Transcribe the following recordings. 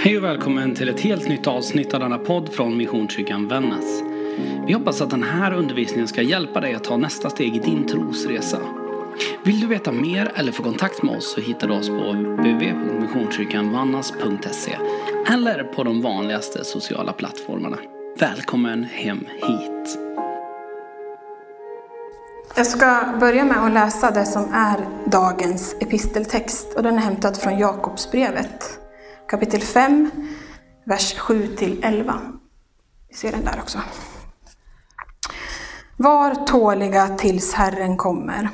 Hej och välkommen till ett helt nytt avsnitt av denna podd från Missionskyrkan Vännäs. Vi hoppas att den här undervisningen ska hjälpa dig att ta nästa steg i din trosresa. Vill du veta mer eller få kontakt med oss så hittar du oss på www.missionskyrkanvannas.se eller på de vanligaste sociala plattformarna. Välkommen hem hit! Jag ska börja med att läsa det som är dagens episteltext och den är hämtad från Jakobsbrevet kapitel 5, vers 7-11. Vi ser den där också. Var tåliga tills Herren kommer.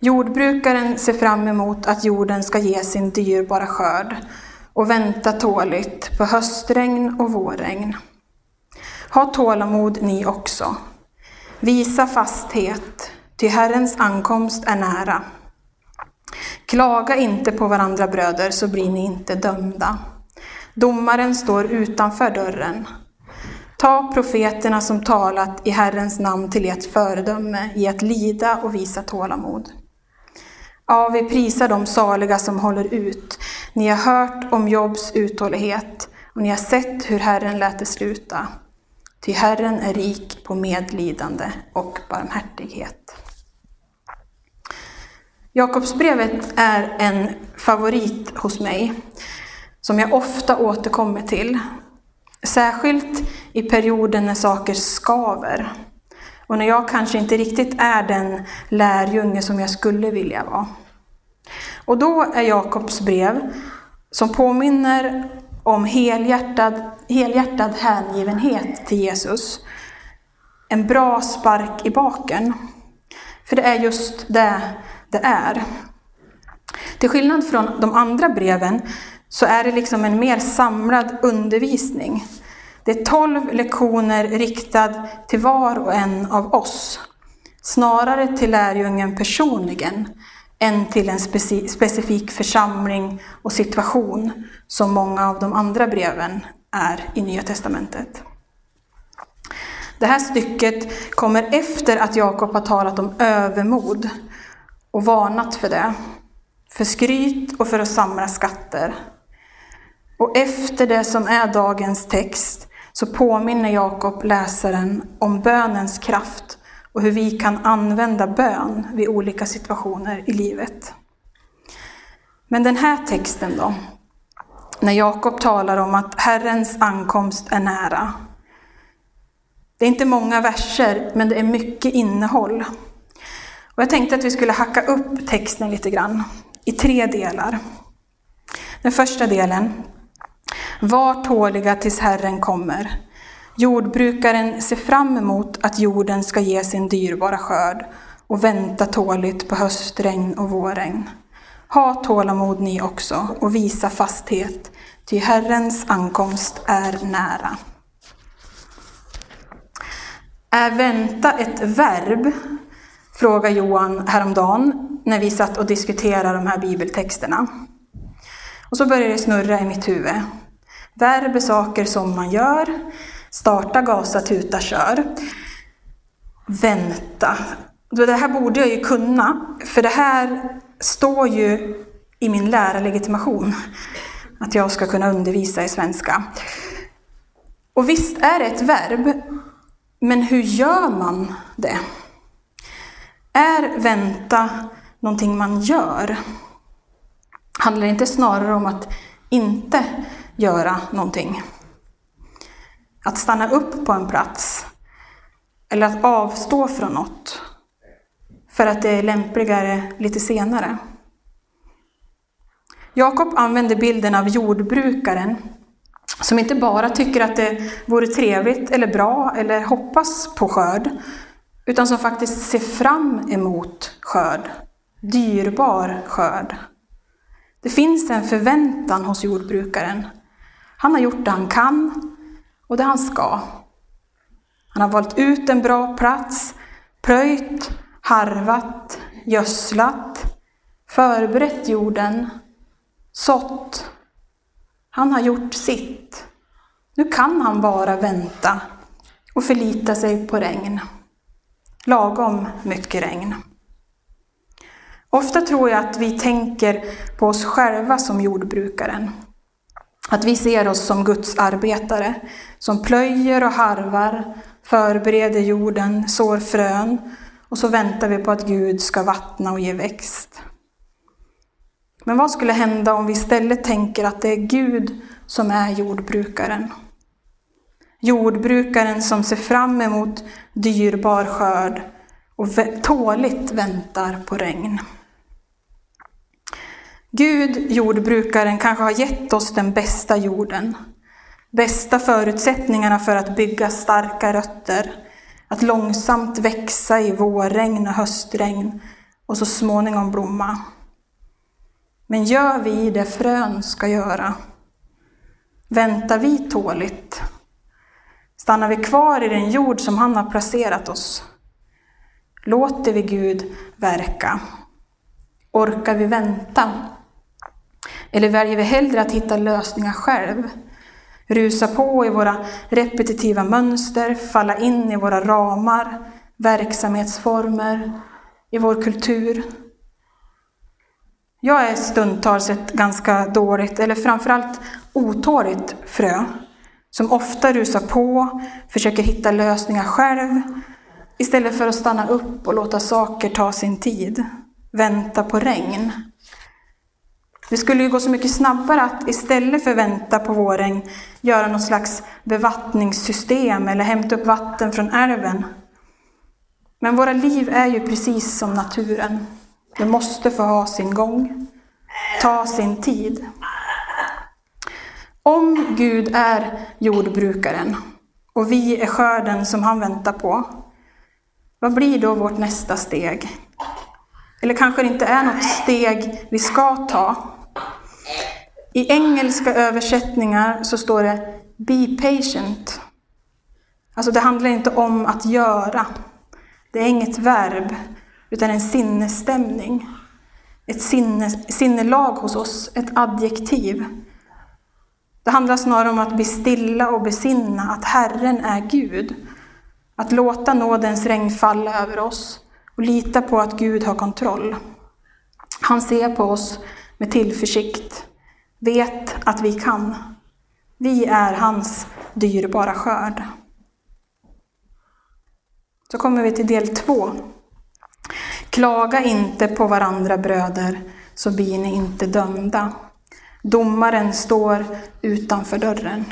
Jordbrukaren ser fram emot att jorden ska ge sin dyrbara skörd och vänta tåligt på höstregn och vårregn. Ha tålamod ni också. Visa fasthet, ty Herrens ankomst är nära. Klaga inte på varandra bröder, så blir ni inte dömda. Domaren står utanför dörren. Ta profeterna som talat i Herrens namn till ert föredöme i att lida och visa tålamod. Ja, vi prisar de saliga som håller ut. Ni har hört om Jobs uthållighet och ni har sett hur Herren lät det sluta. Ty Herren är rik på medlidande och barmhärtighet. Jakobsbrevet är en favorit hos mig, som jag ofta återkommer till. Särskilt i perioden när saker skaver och när jag kanske inte riktigt är den lärjunge som jag skulle vilja vara. Och då är Jakobs brev, som påminner om helhjärtad, helhjärtad hängivenhet till Jesus, en bra spark i baken. För det är just det det är. Till skillnad från de andra breven så är det liksom en mer samlad undervisning. Det är tolv lektioner riktad till var och en av oss. Snarare till lärjungen personligen än till en specifik församling och situation som många av de andra breven är i Nya Testamentet. Det här stycket kommer efter att Jakob har talat om övermod och varnat för det. För skryt och för att samla skatter. Och efter det som är dagens text så påminner Jakob läsaren om bönens kraft och hur vi kan använda bön vid olika situationer i livet. Men den här texten då? När Jakob talar om att Herrens ankomst är nära. Det är inte många verser, men det är mycket innehåll. Och jag tänkte att vi skulle hacka upp texten lite grann i tre delar. Den första delen. Var tåliga tills Herren kommer. Jordbrukaren ser fram emot att jorden ska ge sin dyrbara skörd och vänta tåligt på höstregn och vårregn. Ha tålamod ni också och visa fasthet, ty Herrens ankomst är nära. Är vänta ett verb frågade Johan häromdagen när vi satt och diskuterade de här bibeltexterna. Och så började det snurra i mitt huvud. Verb är saker som man gör. Starta, gasa, tuta, kör. Vänta. Det här borde jag ju kunna, för det här står ju i min lärarlegitimation. Att jag ska kunna undervisa i svenska. Och visst är det ett verb, men hur gör man det? Är vänta någonting man gör? Handlar det inte snarare om att inte göra någonting? Att stanna upp på en plats eller att avstå från något för att det är lämpligare lite senare. Jakob använder bilden av jordbrukaren som inte bara tycker att det vore trevligt eller bra eller hoppas på skörd, utan som faktiskt ser fram emot skörd, dyrbar skörd. Det finns en förväntan hos jordbrukaren. Han har gjort det han kan och det han ska. Han har valt ut en bra plats, plöjt, harvat, gödslat, förberett jorden, sått. Han har gjort sitt. Nu kan han bara vänta och förlita sig på regn lagom mycket regn. Ofta tror jag att vi tänker på oss själva som jordbrukaren. Att vi ser oss som Guds arbetare, som plöjer och harvar, förbereder jorden, sår frön och så väntar vi på att Gud ska vattna och ge växt. Men vad skulle hända om vi istället tänker att det är Gud som är jordbrukaren? Jordbrukaren som ser fram emot dyrbar skörd och tåligt väntar på regn. Gud, jordbrukaren, kanske har gett oss den bästa jorden, bästa förutsättningarna för att bygga starka rötter, att långsamt växa i vårregn och höstregn och så småningom blomma. Men gör vi det frön ska göra? Väntar vi tåligt? Stannar vi kvar i den jord som han har placerat oss? Låter vi Gud verka? Orkar vi vänta? Eller väljer vi hellre att hitta lösningar själv? Rusa på i våra repetitiva mönster, falla in i våra ramar, verksamhetsformer, i vår kultur. Jag är stundtals ett ganska dåligt, eller framförallt otåligt frö, som ofta rusar på, försöker hitta lösningar själv, istället för att stanna upp och låta saker ta sin tid, vänta på regn. Det skulle ju gå så mycket snabbare att istället för att vänta på vårregn göra något slags bevattningssystem eller hämta upp vatten från älven. Men våra liv är ju precis som naturen. Det måste få ha sin gång, ta sin tid. Om Gud är jordbrukaren och vi är skörden som han väntar på, vad blir då vårt nästa steg? Eller kanske det inte är något steg vi ska ta. I engelska översättningar så står det Be patient. Alltså det handlar inte om att göra. Det är inget verb, utan en sinnesstämning. Ett sinne, sinnelag hos oss, ett adjektiv. Det handlar snarare om att bli stilla och besinna att Herren är Gud. Att låta nådens regn falla över oss och lita på att Gud har kontroll. Han ser på oss med tillförsikt, vet att vi kan. Vi är hans dyrbara skörd. Så kommer vi till del två. Klaga inte på varandra bröder, så blir ni inte dömda. Domaren står utanför dörren.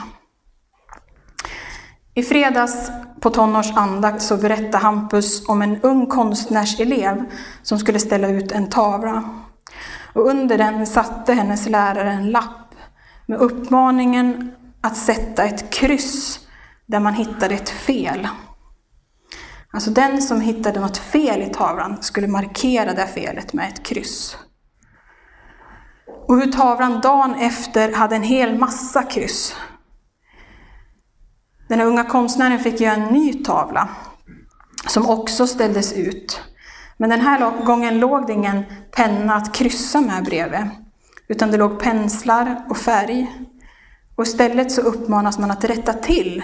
I fredags på tonårsandakt så berättade Hampus om en ung konstnärselev som skulle ställa ut en tavla. Och under den satte hennes lärare en lapp med uppmaningen att sätta ett kryss där man hittade ett fel. Alltså den som hittade något fel i tavlan skulle markera det felet med ett kryss. Och hur tavlan dagen efter hade en hel massa kryss. Den unga konstnären fick göra en ny tavla som också ställdes ut. Men den här gången låg det ingen penna att kryssa med bredvid, utan det låg penslar och färg. Och istället så uppmanas man att rätta till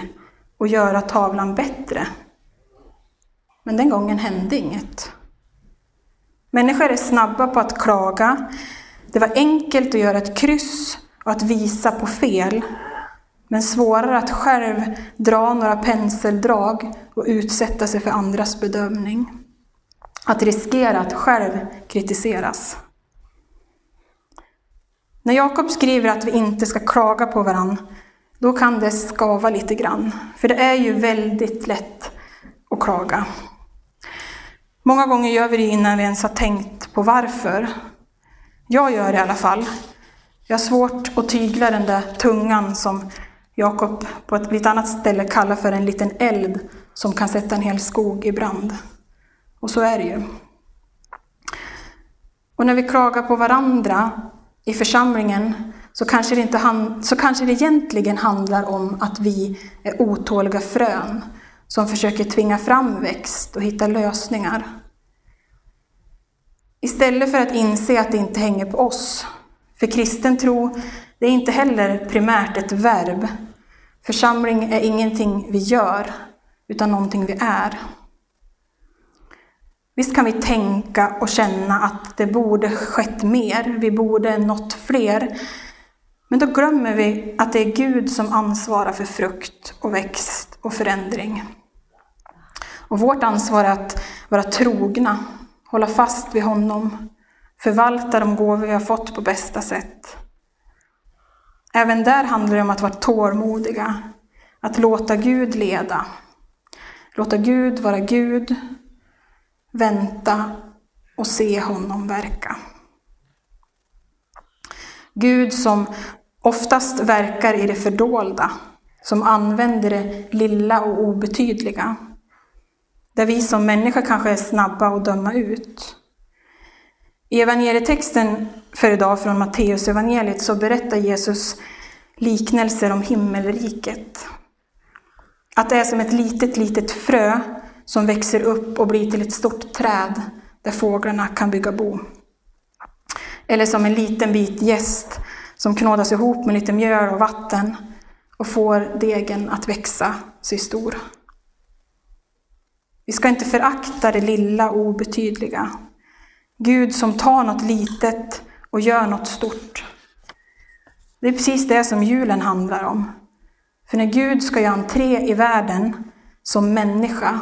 och göra tavlan bättre. Men den gången hände inget. Människor är snabba på att klaga. Det var enkelt att göra ett kryss och att visa på fel, men svårare att själv dra några penseldrag och utsätta sig för andras bedömning. Att riskera att själv kritiseras. När Jakob skriver att vi inte ska klaga på varandra, då kan det skava lite grann. För det är ju väldigt lätt att klaga. Många gånger gör vi det innan vi ens har tänkt på varför. Jag gör det i alla fall. Jag har svårt att tygla den där tungan som Jakob på ett lite annat ställe kallar för en liten eld som kan sätta en hel skog i brand. Och så är det ju. Och när vi klagar på varandra i församlingen så kanske, det inte han, så kanske det egentligen handlar om att vi är otåliga frön som försöker tvinga fram växt och hitta lösningar. Istället för att inse att det inte hänger på oss. För kristen tro, det är inte heller primärt ett verb. Församling är ingenting vi gör, utan någonting vi är. Visst kan vi tänka och känna att det borde skett mer, vi borde nått fler. Men då glömmer vi att det är Gud som ansvarar för frukt och växt och förändring. Och vårt ansvar är att vara trogna, hålla fast vid honom, förvalta de gåvor vi har fått på bästa sätt. Även där handlar det om att vara tålmodiga, att låta Gud leda. Låta Gud vara Gud, vänta och se honom verka. Gud som oftast verkar i det fördolda, som använder det lilla och obetydliga. Där vi som människa kanske är snabba att döma ut. I evangelietexten för idag från Matteus evangeliet så berättar Jesus liknelser om himmelriket. Att det är som ett litet, litet frö som växer upp och blir till ett stort träd där fåglarna kan bygga bo. Eller som en liten bit gäst som knådas ihop med lite mjöl och vatten och får degen att växa sig stor. Vi ska inte förakta det lilla och obetydliga. Gud som tar något litet och gör något stort. Det är precis det som julen handlar om. För när Gud ska göra entré i världen som människa,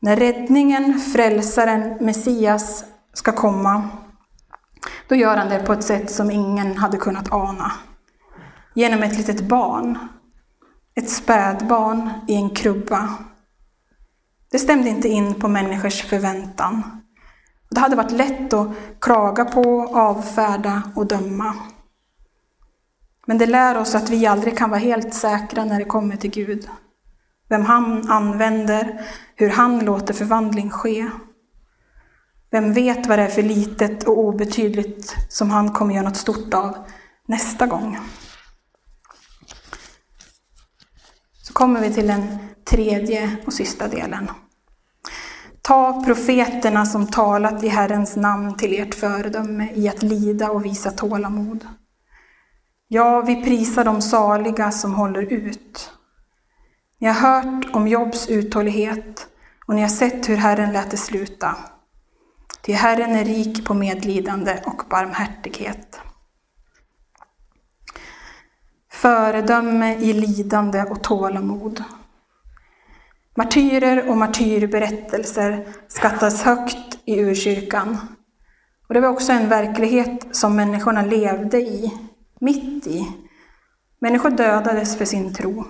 när räddningen, frälsaren, Messias ska komma, då gör han det på ett sätt som ingen hade kunnat ana. Genom ett litet barn, ett spädbarn i en krubba. Det stämde inte in på människors förväntan. Det hade varit lätt att klaga på, avfärda och döma. Men det lär oss att vi aldrig kan vara helt säkra när det kommer till Gud. Vem han använder, hur han låter förvandling ske. Vem vet vad det är för litet och obetydligt som han kommer göra något stort av nästa gång. Så kommer vi till den tredje och sista delen. Ta profeterna som talat i Herrens namn till ert föredöme i att lida och visa tålamod. Ja, vi prisar de saliga som håller ut. Ni har hört om Jobs uthållighet och ni har sett hur Herren lät det sluta. Ty Herren är rik på medlidande och barmhärtighet. Föredöme i lidande och tålamod. Martyrer och martyrberättelser skattas högt i urkyrkan. Och det var också en verklighet som människorna levde i, mitt i. Människor dödades för sin tro.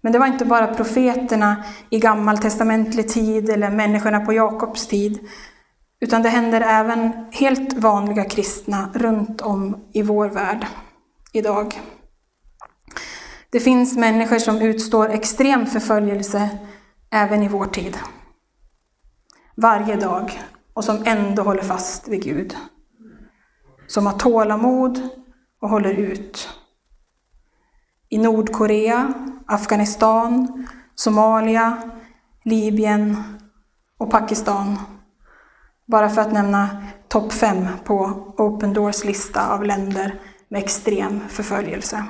Men det var inte bara profeterna i gammaltestamentlig tid eller människorna på Jakobs tid, utan det händer även helt vanliga kristna runt om i vår värld idag. Det finns människor som utstår extrem förföljelse även i vår tid. Varje dag och som ändå håller fast vid Gud. Som har tålamod och håller ut. I Nordkorea, Afghanistan, Somalia, Libyen och Pakistan. Bara för att nämna topp fem på Open Doors lista av länder med extrem förföljelse.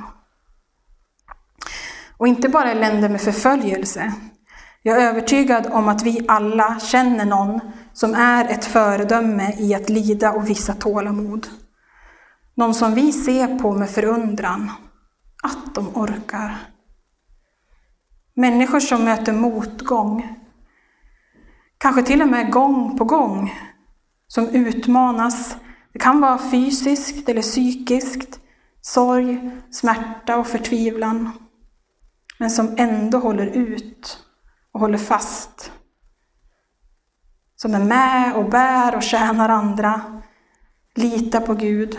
Och inte bara i länder med förföljelse. Jag är övertygad om att vi alla känner någon som är ett föredöme i att lida och visa tålamod. Någon som vi ser på med förundran, att de orkar. Människor som möter motgång, kanske till och med gång på gång, som utmanas. Det kan vara fysiskt eller psykiskt, sorg, smärta och förtvivlan men som ändå håller ut och håller fast. Som är med och bär och tjänar andra, litar på Gud.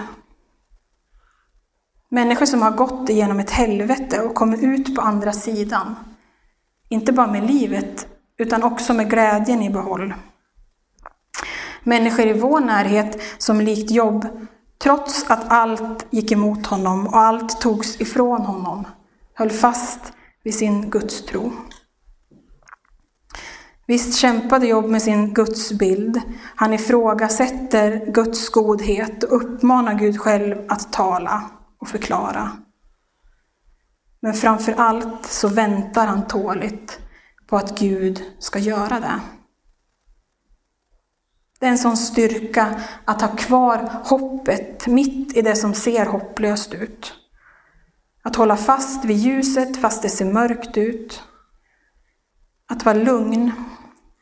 Människor som har gått igenom ett helvete och kommer ut på andra sidan. Inte bara med livet, utan också med glädjen i behåll. Människor i vår närhet som likt jobb, trots att allt gick emot honom och allt togs ifrån honom, höll fast vid sin gudstro. Visst kämpade Job med sin gudsbild. Han ifrågasätter Guds godhet och uppmanar Gud själv att tala och förklara. Men framför allt så väntar han tåligt på att Gud ska göra det. Det är en sån styrka att ha kvar hoppet mitt i det som ser hopplöst ut. Att hålla fast vid ljuset fast det ser mörkt ut. Att vara lugn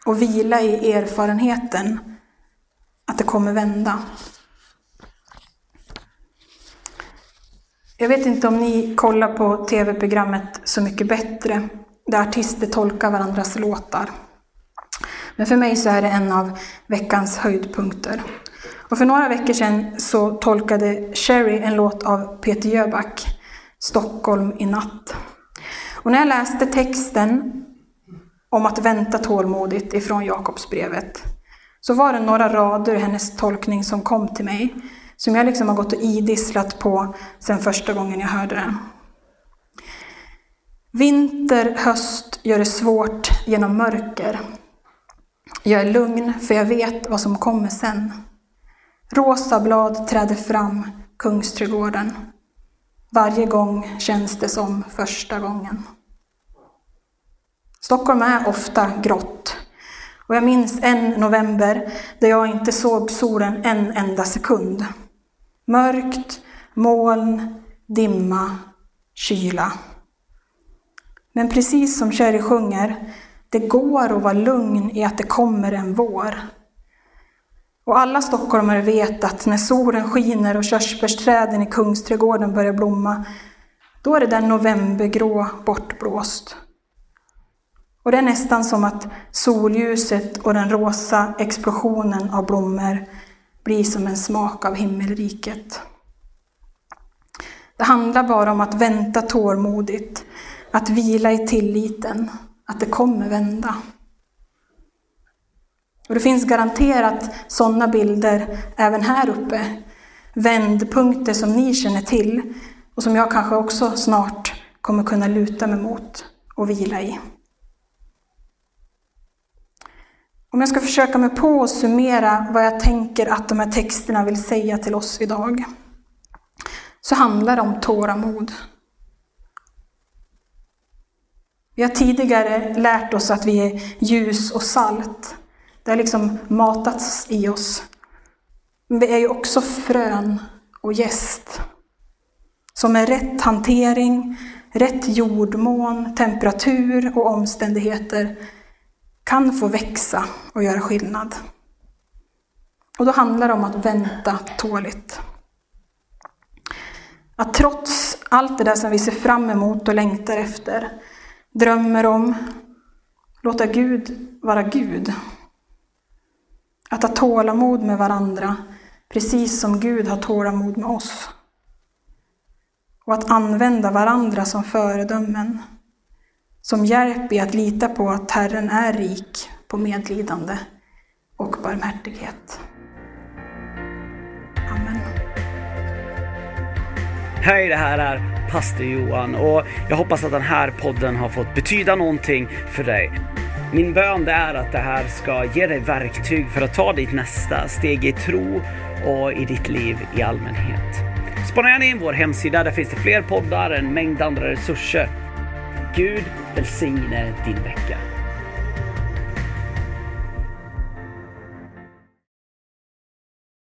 och vila i erfarenheten att det kommer vända. Jag vet inte om ni kollar på tv-programmet Så mycket bättre, där artister tolkar varandras låtar. Men för mig så är det en av veckans höjdpunkter. Och för några veckor sedan så tolkade Sherry en låt av Peter Jöback, Stockholm i natt. Och när jag läste texten om att vänta tålmodigt ifrån Jakobsbrevet så var det några rader i hennes tolkning som kom till mig, som jag liksom har gått och idisslat på sedan första gången jag hörde den. Vinter, höst gör det svårt genom mörker. Jag är lugn, för jag vet vad som kommer sen. Rosa blad träder fram, Kungsträdgården. Varje gång känns det som första gången. Stockholm är ofta grått. Och jag minns en november där jag inte såg solen en enda sekund. Mörkt, moln, dimma, kyla. Men precis som Cherry sjunger, det går att vara lugn i att det kommer en vår. Och alla stockholmare vet att när solen skiner och körsbärsträden i Kungsträdgården börjar blomma, då är det den novembergrå bortblåst. Och det är nästan som att solljuset och den rosa explosionen av blommor blir som en smak av himmelriket. Det handlar bara om att vänta tålmodigt, att vila i tilliten, att det kommer vända. Och det finns garanterat sådana bilder även här uppe. Vändpunkter som ni känner till och som jag kanske också snart kommer kunna luta mig mot och vila i. Om jag ska försöka mig på att summera vad jag tänker att de här texterna vill säga till oss idag, så handlar det om tålamod. Vi har tidigare lärt oss att vi är ljus och salt. Det har liksom matats i oss. Men vi är ju också frön och gäst. Som med rätt hantering, rätt jordmån, temperatur och omständigheter kan få växa och göra skillnad. Och då handlar det om att vänta tåligt. Att trots allt det där som vi ser fram emot och längtar efter, drömmer om, låta Gud vara Gud. Att ha tålamod med varandra, precis som Gud har tålamod med oss. Och att använda varandra som föredömen som hjälp i att lita på att Herren är rik på medlidande och barmhärtighet. Amen. Hej, det här är pastor Johan och jag hoppas att den här podden har fått betyda någonting för dig. Min bön är att det här ska ge dig verktyg för att ta ditt nästa steg i tro och i ditt liv i allmänhet. Spana gärna in vår hemsida, där finns det fler poddar, en mängd andra resurser Gud välsigne din vecka.